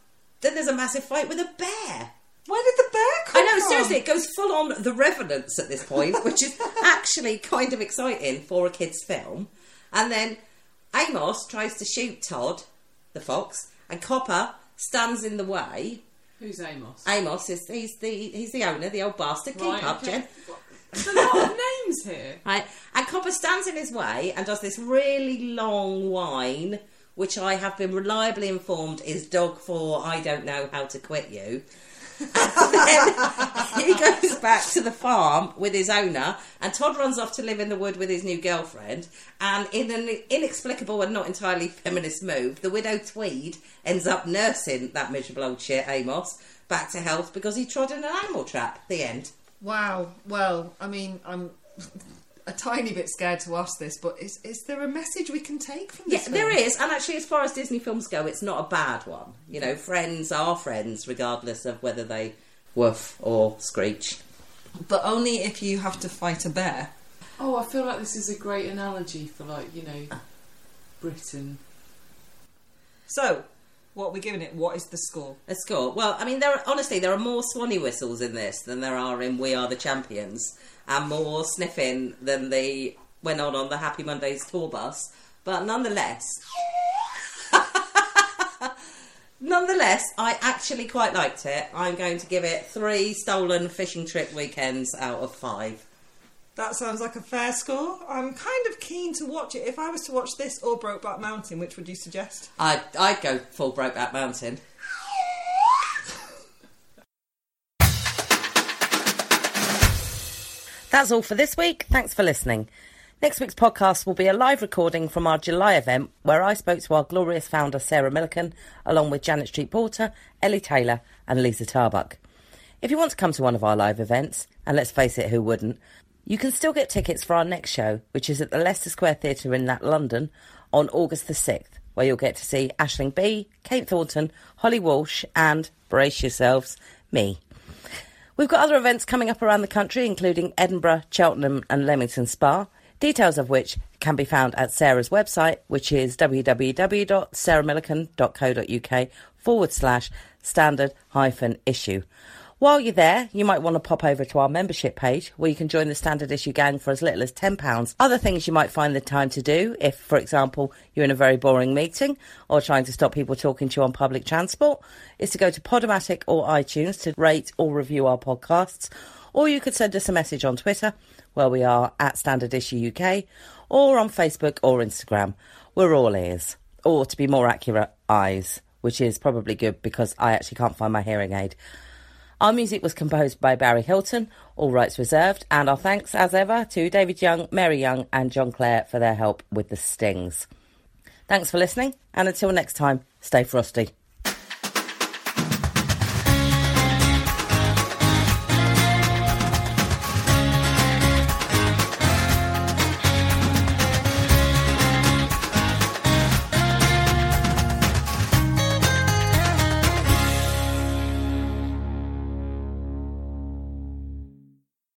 then there's a massive fight with a bear. Where did the bear come I know, from? seriously, it goes full on the revenants at this point, which is actually kind of exciting for a kid's film. And then Amos tries to shoot Todd, the fox, and Copper stands in the way. Who's Amos? Amos is he's the he's the owner, the old bastard. Keep Right, up, okay. Jen. There's a lot of names here. Right, and Copper stands in his way and does this really long whine, which I have been reliably informed is dog for I don't know how to quit you. He goes back to the farm with his owner, and Todd runs off to live in the wood with his new girlfriend. And in an inexplicable and not entirely feminist move, the widow Tweed ends up nursing that miserable old shit Amos back to health because he trod in an animal trap. The end. Wow. Well, I mean, I'm a tiny bit scared to ask this, but is is there a message we can take from this? there film? is, and actually, as far as Disney films go, it's not a bad one. You know, friends are friends, regardless of whether they woof or screech. but only if you have to fight a bear. Oh, I feel like this is a great analogy for like you know Britain. So, what are we giving it? What is the score? A score. Well, I mean, there are, honestly, there are more Swanee whistles in this than there are in We Are the Champions, and more sniffing than they went on on the Happy Mondays tour bus. But nonetheless, nonetheless, I actually quite liked it. I'm going to give it three stolen fishing trip weekends out of five. That sounds like a fair score. I'm kind of keen to watch it. If I was to watch this or Brokeback Mountain, which would you suggest? I'd, I'd go full Brokeback Mountain. That's all for this week. Thanks for listening. Next week's podcast will be a live recording from our July event where I spoke to our glorious founder Sarah Millican along with Janet Street Porter, Ellie Taylor, and Liza Tarbuck. If you want to come to one of our live events, and let's face it, who wouldn't, you can still get tickets for our next show, which is at the Leicester Square Theatre in London, on August the 6th, where you'll get to see Aisling Bea, Kate Thornton, Holly Walsh, and, brace yourselves, me. We've got other events coming up around the country, including Edinburgh, Cheltenham, and Leamington Spa, details of which can be found at Sarah's website, which is www.sarahmillican.co.uk forward slash standard hyphen issue. While you're there, you might want to pop over to our membership page where you can join the standard issue gang for as little as £10. Other things you might find the time to do if, for example, you're in a very boring meeting or trying to stop people talking to you on public transport is to go to Podomatic or iTunes to rate or review our podcasts. Or you could send us a message on Twitter where we are at Standard Issue UK or on Facebook or Instagram. We're all ears. Or to be more accurate, eyes, which is probably good because I actually can't find my hearing aid. Our music was composed by Barry Hilton, all rights reserved, and our thanks, as ever, to David Young, Mary Young, and John Clare for their help with the stings. Thanks for listening, and until next time, stay frosty.